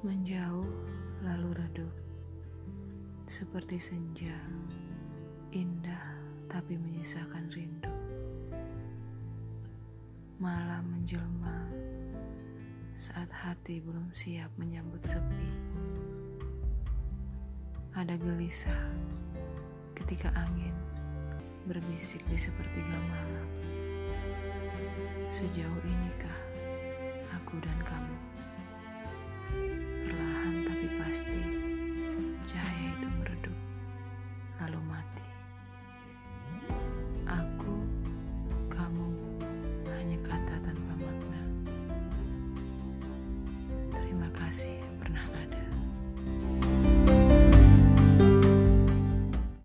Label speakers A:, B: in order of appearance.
A: menjauh lalu redup. Seperti senja indah tapi menyisakan rindu. Malam menjelma saat hati belum siap menyambut sepi. Ada gelisah ketika angin berbisik di sepertiga malam. Sejauh inikah aku dan kamu? pasti cahaya itu meredup lalu mati. Aku, kamu, hanya kata tanpa makna. Terima kasih.